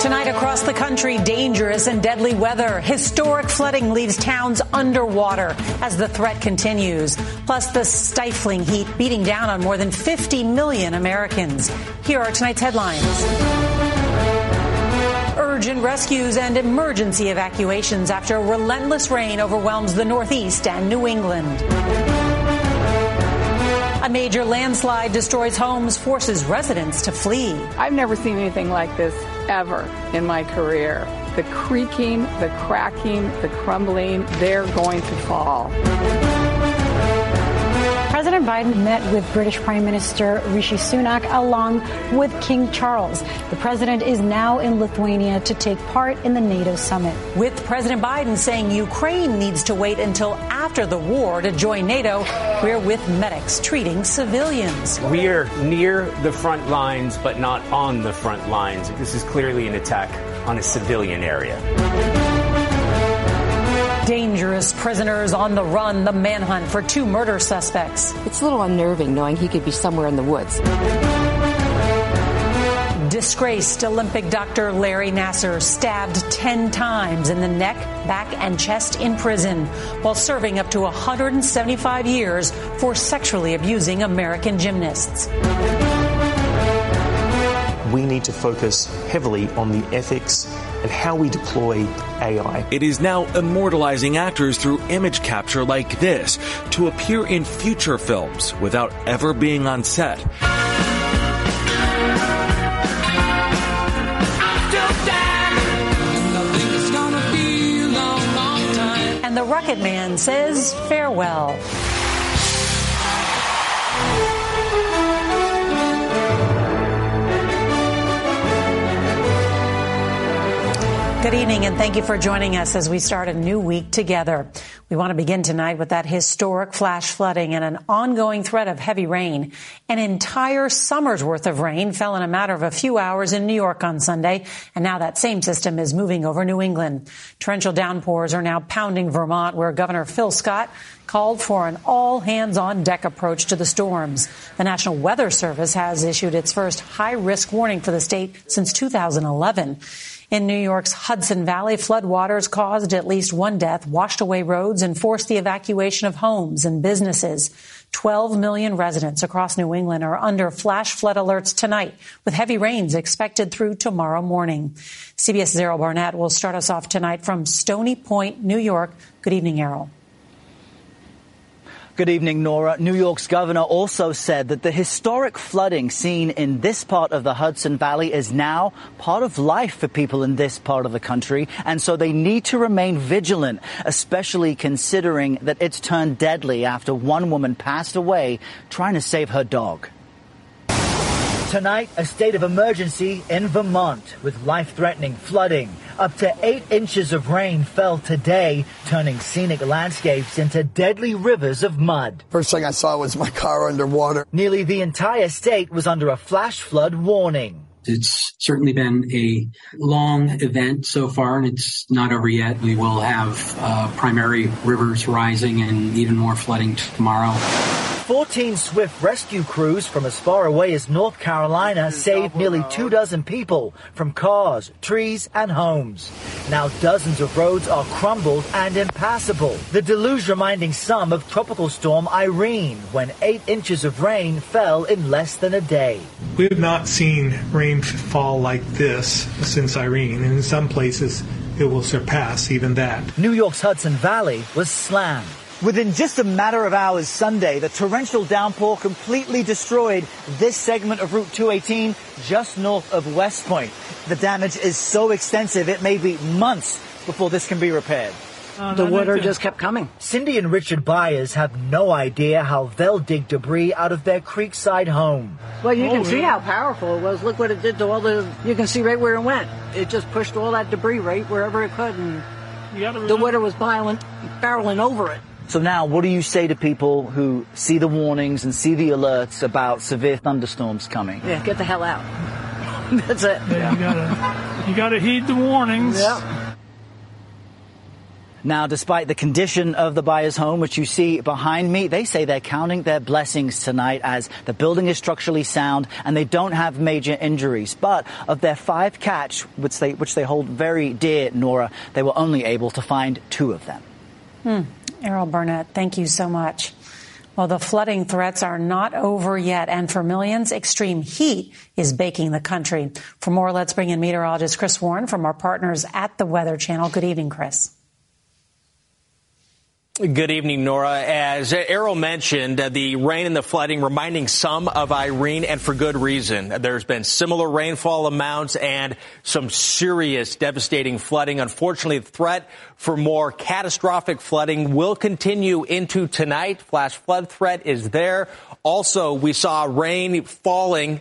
Tonight across the country, dangerous and deadly weather. Historic flooding leaves towns underwater as the threat continues. Plus the stifling heat beating down on more than 50 million Americans. Here are tonight's headlines. Urgent rescues and emergency evacuations after relentless rain overwhelms the Northeast and New England. A major landslide destroys homes, forces residents to flee. I've never seen anything like this ever in my career. The creaking, the cracking, the crumbling, they're going to fall. President Biden met with British Prime Minister Rishi Sunak along with King Charles. The president is now in Lithuania to take part in the NATO summit. With President Biden saying Ukraine needs to wait until after the war to join NATO, we're with medics treating civilians. We're near the front lines, but not on the front lines. This is clearly an attack on a civilian area. Dangerous prisoners on the run, the manhunt for two murder suspects. It's a little unnerving knowing he could be somewhere in the woods. Disgraced Olympic doctor Larry Nassar stabbed 10 times in the neck, back, and chest in prison while serving up to 175 years for sexually abusing American gymnasts. We need to focus heavily on the ethics and how we deploy AI. It is now immortalizing actors through image capture like this to appear in future films without ever being on set. And the Rocket Man says farewell. Good evening, and thank you for joining us as we start a new week together. We want to begin tonight with that historic flash flooding and an ongoing threat of heavy rain. An entire summer's worth of rain fell in a matter of a few hours in New York on Sunday, and now that same system is moving over New England. Torrential downpours are now pounding Vermont, where Governor Phil Scott called for an all hands on deck approach to the storms. The National Weather Service has issued its first high risk warning for the state since 2011. In New York's Hudson Valley, floodwaters caused at least one death, washed away roads, and forced the evacuation of homes and businesses. 12 million residents across New England are under flash flood alerts tonight, with heavy rains expected through tomorrow morning. CBS's Errol Barnett will start us off tonight from Stony Point, New York. Good evening, Errol. Good evening, Norah. New York's governor also said that the historic flooding seen in this part of the Hudson Valley is now part of life for people in this part of the country, and so they need to remain vigilant, especially considering that it's turned deadly after one woman passed away trying to save her dog. Tonight, a state of emergency in Vermont with life threatening flooding. Up to eight inches of rain fell today, turning scenic landscapes into deadly rivers of mud. First thing I saw was my car underwater. Nearly the entire state was under a flash flood warning. It's certainly been a long event so far, and it's not over yet. We will have uh, primary rivers rising and even more flooding tomorrow. 14 swift rescue crews from as far away as North Carolina saved nearly two dozen people from cars, trees, and homes. Now dozens of roads are crumbled and impassable. The deluge reminding some of Tropical Storm Irene when eight inches of rain fell in less than a day. We have not seen rain fall like this since Irene, and in some places it will surpass even that. New York's Hudson Valley was slammed. Within just a matter of hours Sunday, the torrential downpour completely destroyed this segment of Route 218 just north of West Point. The damage is so extensive it may be months before this can be repaired. Uh, the water just kept coming. Cindy and Richard Byers have no idea how they'll dig debris out of their creekside home. Well, you oh, can see how powerful it was. Look what it did to all the. You can see right where it went. It just pushed all that debris right wherever it could, and the water was piling, barreling over it. So now, what do you say to people who see the warnings and see the alerts about severe thunderstorms coming? Yeah, get the hell out. That's it. Yeah, you gotta, you gotta heed the warnings. Yeah. Now, despite the condition of the Byers' home, which you see behind me, they say they're counting their blessings tonight as the building is structurally sound and they don't have major injuries. But of their five cats, which they, which they hold very dear, Norah, they were only able to find two of them. Hmm. Errol Barnett, thank you so much. Well, the flooding threats are not over yet, and for millions, extreme heat is baking the country. For more, let's bring in meteorologist Chris Warren from our partners at the Weather Channel. Good evening, Chris. Good evening, Norah. As Errol mentioned, the rain and the flooding reminding some of Irene, and for good reason. There's been similar rainfall amounts and some serious devastating flooding. Unfortunately, the threat for more catastrophic flooding will continue into tonight. Flash flood threat is there. Also, we saw rain falling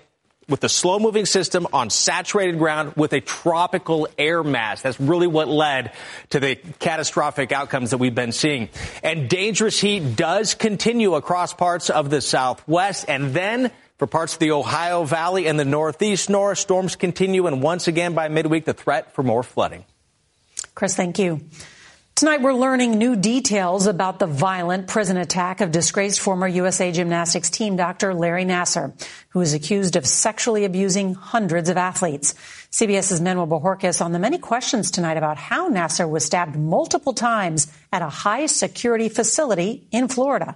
with a slow moving system on saturated ground with a tropical air mass. That's really what led to the catastrophic outcomes that we've been seeing. And dangerous heat does continue across parts of the southwest and then for parts of the Ohio Valley and the Northeast, North storms continue, and once again by midweek, the threat for more flooding. Chris, thank you. Tonight, we're learning new details about the violent prison attack of disgraced former USA Gymnastics team doctor Larry Nassar, who is accused of sexually abusing hundreds of athletes. CBS's Manuel Bojorquez on the many questions tonight about how Nassar was stabbed multiple times at a high security facility in Florida.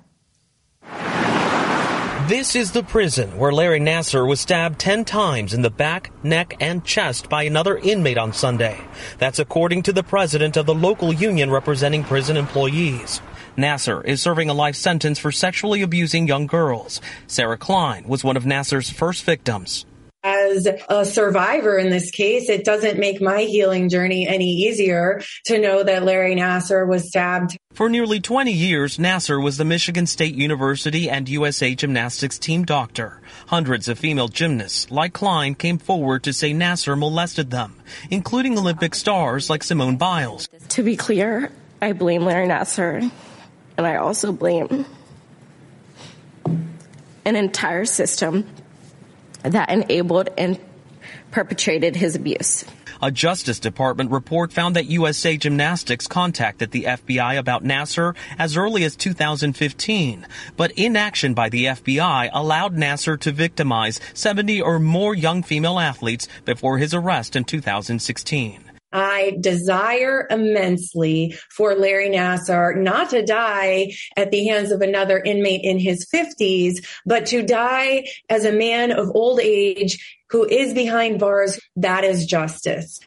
This is the prison where Larry Nassar was stabbed 10 times in the back, neck, and chest by another inmate on Sunday. That's according to the president of the local union representing prison employees. Nassar is serving a life sentence for sexually abusing young girls. Sarah Klein was one of Nassar's first victims as a survivor in this case, it doesn't make my healing journey any easier to know that Larry Nassar was stabbed. For nearly 20 years, Nassar was the Michigan State University and USA Gymnastics team doctor. Hundreds of female gymnasts, like Klein, came forward to say Nassar molested them, including Olympic stars like Simone Biles. To be clear, I blame Larry Nassar, and I also blame an entire system that enabled and perpetrated his abuse. A Justice Department report found that USA Gymnastics contacted the FBI about Nassar as early as 2015, but inaction by the FBI allowed Nassar to victimize 70 or more young female athletes before his arrest in 2016. I desire immensely for Larry Nassar not to die at the hands of another inmate in his 50s, but to die as a man of old age who is behind bars. That is justice.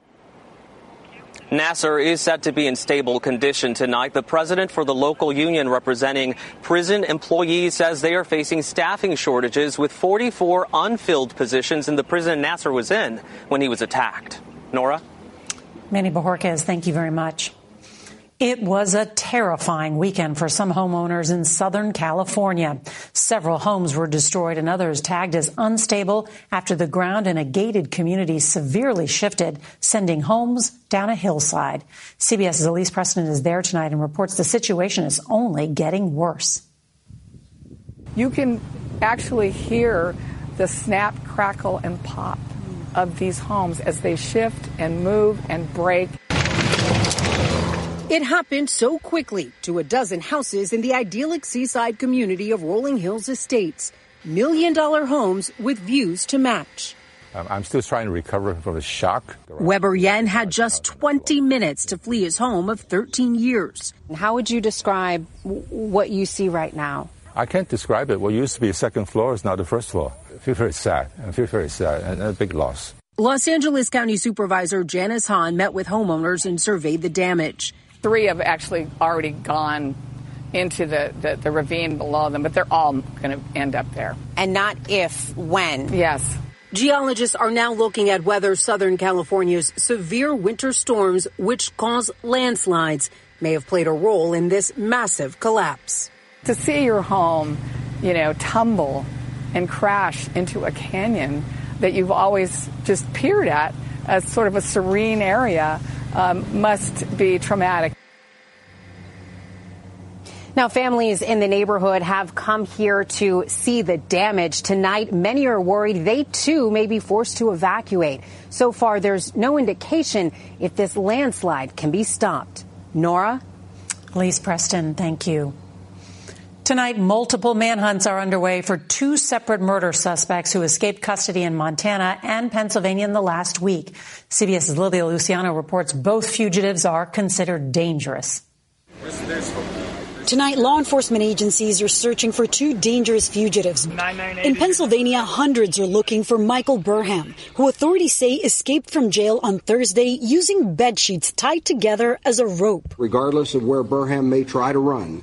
Nassar is set to be in stable condition tonight. The president for the local union representing prison employees says they are facing staffing shortages with 44 unfilled positions in the prison Nassar was in when he was attacked. Norah? Manny Bojorquez, thank you very much. It was a terrifying weekend for some homeowners in Southern California. Several homes were destroyed and others tagged as unstable after the ground in a gated community severely shifted, sending homes down a hillside. CBS's Elise Preston is there tonight and reports the situation is only getting worse. You can actually hear the snap, crackle, and pop of these homes as they shift and move and break. It happened so quickly to a dozen houses in the idyllic seaside community of Rolling Hills Estates. Million dollar homes with views to match. Um, I'm still trying to recover from the shock. Weber Yen had just 20 minutes to flee his home of 13 years. How would you describe what you see right now? I can't describe it. What used to be second floor is now the first floor. I feel very sad. I feel very sad and a big loss. Los Angeles County Supervisor Janice Hahn met with homeowners and surveyed the damage three have actually already gone into the, the, the ravine below them, but they're all going to end up there. And not if, when. Yes. Geologists are now looking at whether Southern California's severe winter storms, which cause landslides, may have played a role in this massive collapse. To see your home, you know, tumble and crash into a canyon that you've always just peered at as sort of a serene area um, must be traumatic. Now, families in the neighborhood have come here to see the damage. Tonight, many are worried they too may be forced to evacuate. So far, there's no indication if this landslide can be stopped. Norah? Elise Preston, thank you. Tonight, multiple manhunts are underway for two separate murder suspects who escaped custody in Montana and Pennsylvania in the last week. CBS's Lilia Luciano reports both fugitives are considered dangerous. Tonight, law enforcement agencies are searching for two dangerous fugitives. In Pennsylvania, hundreds are looking for Michael Burham, who authorities say escaped from jail on Thursday using bed sheets tied together as a rope. Regardless of where Burham may try to run,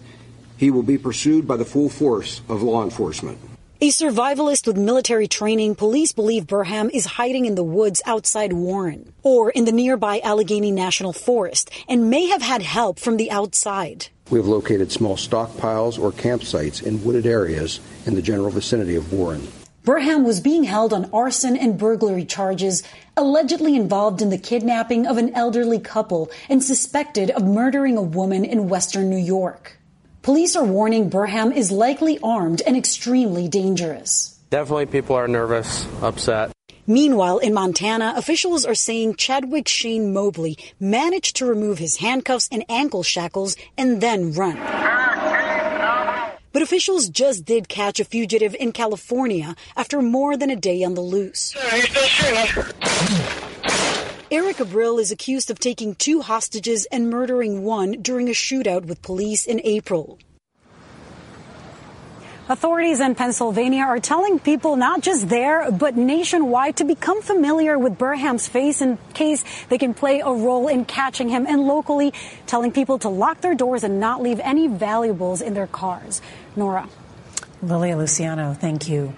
he will be pursued by the full force of law enforcement. A survivalist with military training, police believe Burham is hiding in the woods outside Warren or in the nearby Allegheny National Forest and may have had help from the outside. We have located small stockpiles or campsites in wooded areas in the general vicinity of Warren. Burham was being held on arson and burglary charges, allegedly involved in the kidnapping of an elderly couple and suspected of murdering a woman in western New York. Police are warning Burham is likely armed and extremely dangerous. Definitely people are nervous, upset. Meanwhile, in Montana, officials are saying Chadwick Shane Mobley managed to remove his handcuffs and ankle shackles and then run. But officials just did catch a fugitive in California after more than a day on the loose. Eric Abril is accused of taking two hostages and murdering one during a shootout with police in April. Authorities in Pennsylvania are telling people not just there, but nationwide to become familiar with Burham's face in case they can play a role in catching him, and locally telling people to lock their doors and not leave any valuables in their cars. Norah. Lilia Luciano, thank you.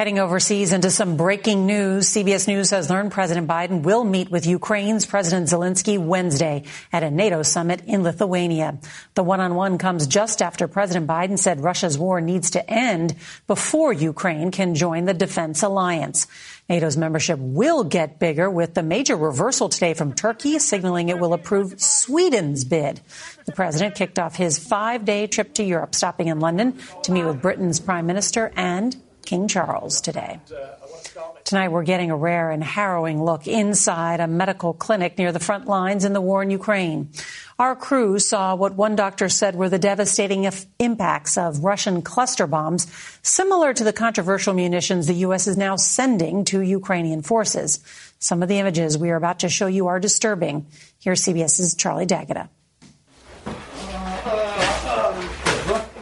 Heading overseas into some breaking news, CBS News has learned President Biden will meet with Ukraine's President Zelensky Wednesday at a NATO summit in Lithuania. The one-on-one comes just after President Biden said Russia's war needs to end before Ukraine can join the defense alliance. NATO's membership will get bigger with the major reversal today from Turkey signaling it will approve Sweden's bid. The president kicked off his five-day trip to Europe, stopping in London to meet with Britain's prime minister and King Charles today. Tonight, we're getting a rare and harrowing look inside a medical clinic near the front lines in the war in Ukraine. Our crew saw what one doctor said were the devastating impacts of Russian cluster bombs, similar to the controversial munitions the U.S. is now sending to Ukrainian forces. Some of the images we are about to show you are disturbing. Here's CBS's Charlie D'Agata.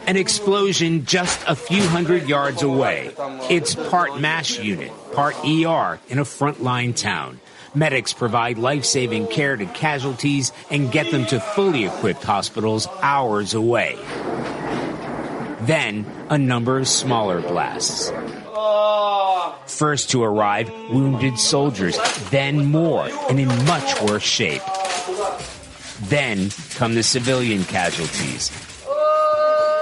An explosion just a few hundred yards away. It's part MASH unit, part ER in a frontline town. Medics provide life saving care to casualties and get them to fully equipped hospitals hours away. Then, a number of smaller blasts. First to arrive, wounded soldiers, then more, and in much worse shape. Then come the civilian casualties.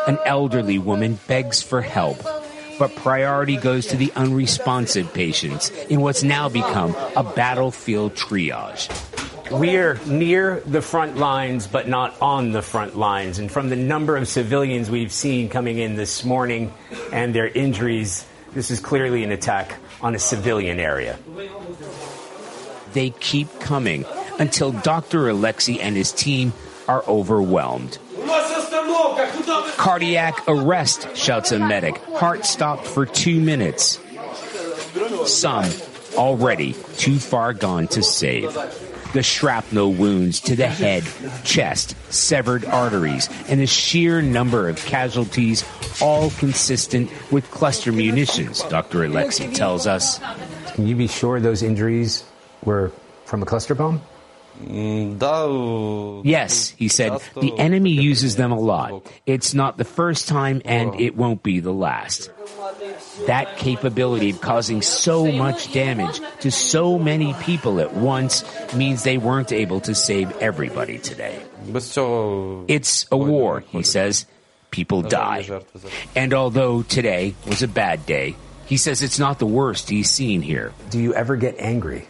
An elderly woman begs for help, but priority goes to the unresponsive patients in what's now become a battlefield triage. We're near the front lines, but not on the front lines. And from the number of civilians we've seen coming in this morning and their injuries, this is clearly an attack on a civilian area. They keep coming until Dr. Alexi and his team are overwhelmed. Cardiac arrest, shouts a medic. Heart stopped for two minutes. Some already too far gone to save. The shrapnel wounds to the head, chest, severed arteries, and the sheer number of casualties, all consistent with cluster munitions, Dr. Alexi tells us. Can you be sure those injuries were from a cluster bomb? Yes, he said, the enemy uses them a lot. It's not the first time and it won't be the last. That capability of causing so much damage to so many people at once means they weren't able to save everybody today. It's a war, he says. People die. And although today was a bad day, he says it's not the worst he's seen here. Do you ever get angry?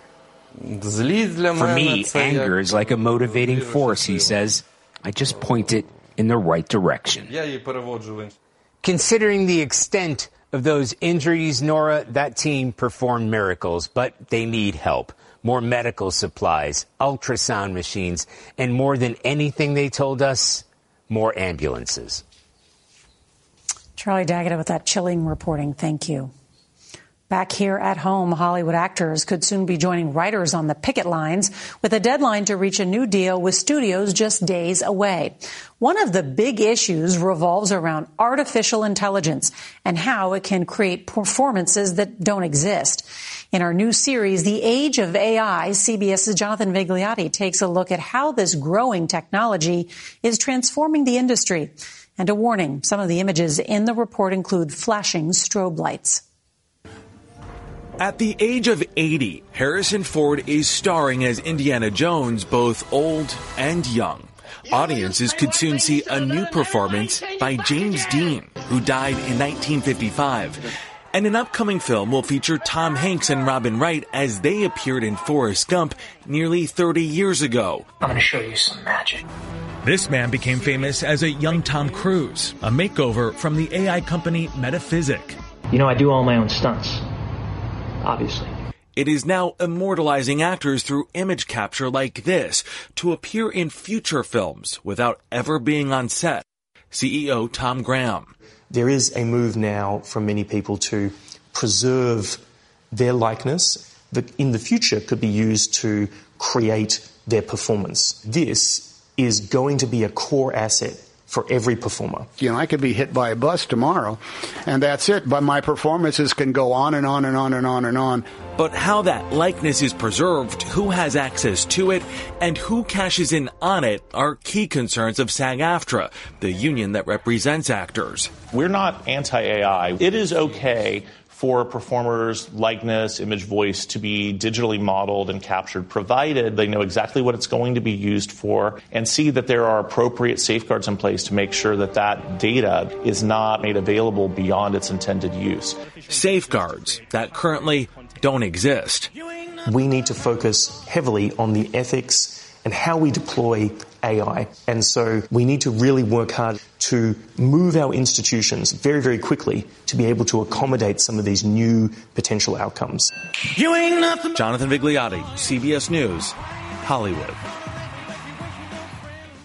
For me, anger is like a motivating force, he says. I just point it in the right direction. Considering the extent of those injuries, Norah, that team performed miracles, but they need help. More medical supplies, ultrasound machines, and more than anything they told us, more ambulances. Charlie D'Agata with that chilling reporting. Thank you. Back here at home, Hollywood actors could soon be joining writers on the picket lines with a deadline to reach a new deal with studios just days away. One of the big issues revolves around artificial intelligence and how it can create performances that don't exist. In our new series, The Age of AI, CBS's Jonathan Vigliotti takes a look at how this growing technology is transforming the industry. And a warning, some of the images in the report include flashing strobe lights. At the age of 80, Harrison Ford is starring as Indiana Jones, both old and young. Audiences could soon see a new performance by James Dean, who died in 1955. And an upcoming film will feature Tom Hanks and Robin Wright as they appeared in Forrest Gump nearly 30 years ago. I'm going to show you some magic. This man became famous as a young Tom Cruise, a makeover from the AI company Metaphysic. You know, I do all my own stunts obviously. It is now immortalizing actors through image capture like this to appear in future films without ever being on set. CEO Tom Graham. There is a move now from many people to preserve their likeness that in the future could be used to create their performance. This is going to be a core asset for every performer. You know, I could be hit by a bus tomorrow, and that's it. But my performances can go on and on and on and on and on. But how that likeness is preserved, who has access to it, and who cashes in on it are key concerns of SAG AFTRA, the union that represents actors. We're not anti AI. It is okay for a performer's likeness, image, voice to be digitally modeled and captured, provided they know exactly what it's going to be used for and see that there are appropriate safeguards in place to make sure that that data is not made available beyond its intended use. Safeguards that currently don't exist. We need to focus heavily on the ethics and how we deploy AI. And so we need to really work hard to move our institutions very, very quickly to be able to accommodate some of these new potential outcomes. Jonathan Vigliotti, CBS News, Hollywood.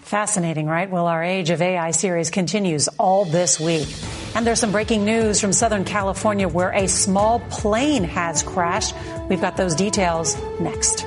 Fascinating, right? Well, our Age of AI series continues all this week. And there's some breaking news from Southern California where a small plane has crashed. We've got those details next.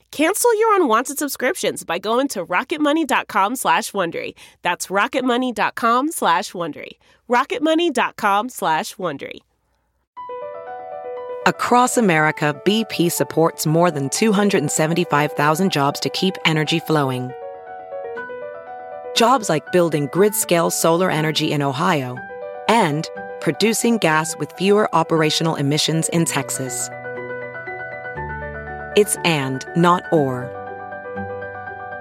Cancel your unwanted subscriptions by going to rocketmoney.com slash Wondery. That's rocketmoney.com slash Wondery. rocketmoney.com slash Wondery. Across America, BP supports more than 275,000 jobs to keep energy flowing. Jobs like building grid-scale solar energy in Ohio and producing gas with fewer operational emissions in Texas. It's and, not or.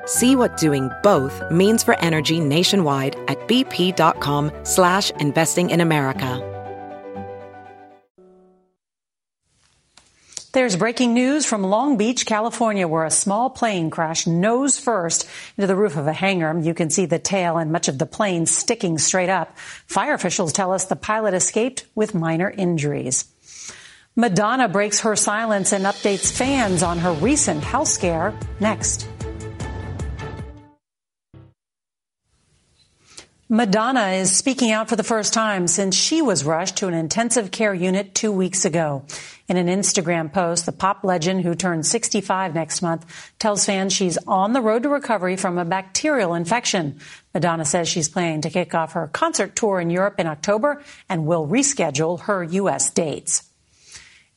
See what doing both means for energy nationwide at bp.com slash investing in America. There's breaking news from Long Beach, California, where a small plane crashed nose first into the roof of a hangar. You can see the tail and much of the plane sticking straight up. Fire officials tell us the pilot escaped with minor injuries. Madonna breaks her silence and updates fans on her recent health scare next. Madonna is speaking out for the first time since she was rushed to an intensive care unit two weeks ago. In an Instagram post, the pop legend who turns 65 next month tells fans she's on the road to recovery from a bacterial infection. Madonna says she's planning to kick off her concert tour in Europe in October and will reschedule her U.S. dates.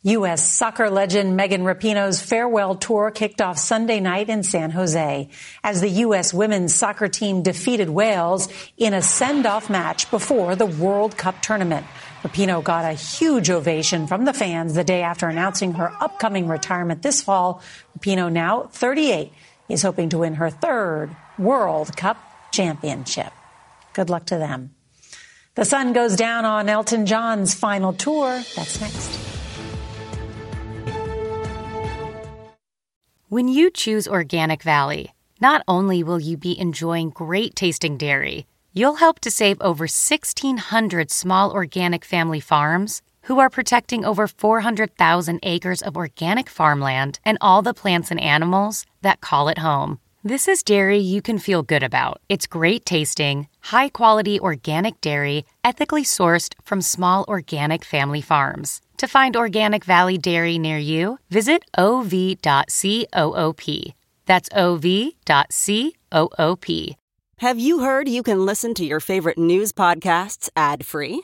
U.S. soccer legend Megan Rapinoe's farewell tour kicked off Sunday night in San Jose as the U.S. women's soccer team defeated Wales in a send-off match before the World Cup tournament. Rapinoe got a huge ovation from the fans the day after announcing her upcoming retirement this fall. Rapinoe, now 38, is hoping to win her third World Cup championship. Good luck to them. The sun goes down on Elton John's final tour. That's next. When you choose Organic Valley, not only will you be enjoying great tasting dairy, you'll help to save over 1,600 small organic family farms who are protecting over 400,000 acres of organic farmland and all the plants and animals that call it home. This is dairy you can feel good about. It's great tasting, high quality organic dairy, ethically sourced from small organic family farms. To find Organic Valley Dairy near you, visit ov.coop. That's ov.coop. Have you heard you can listen to your favorite news podcasts ad free?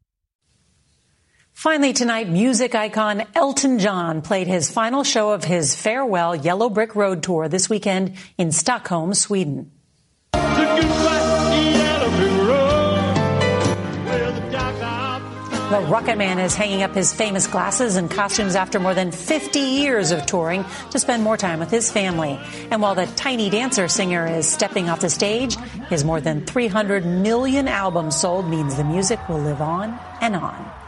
Finally tonight, music icon Elton John played his final show of his farewell Yellow Brick Road tour this weekend in Stockholm, Sweden. The Rocket Man is hanging up his famous glasses and costumes after more than 50 years of touring to spend more time with his family. And while the tiny dancer singer is stepping off the stage, his more than 300 million albums sold means the music will live on and on.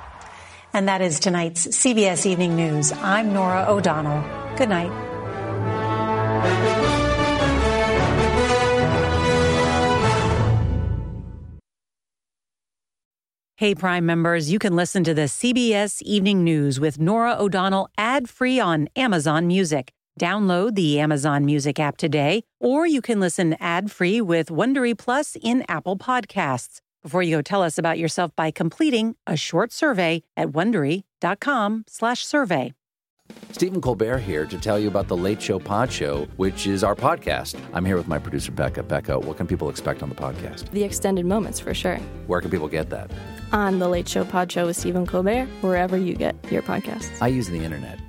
And that is tonight's CBS Evening News. I'm Norah O'Donnell. Good night. Hey, Prime members, you can listen to the CBS Evening News with Norah O'Donnell ad free on Amazon Music. Download the Amazon Music app today, or you can listen ad free with Wondery Plus in Apple Podcasts. Before you go, tell us about yourself by completing a short survey at wondery.com/survey. Stephen Colbert here to tell you about the Late Show Pod Show, which is our podcast. I'm here with my producer Becca. Becca, what can people expect on the podcast? The extended moments for sure. Where can people get that? On the Late Show Pod Show with Stephen Colbert, wherever you get your podcasts. I use the internet.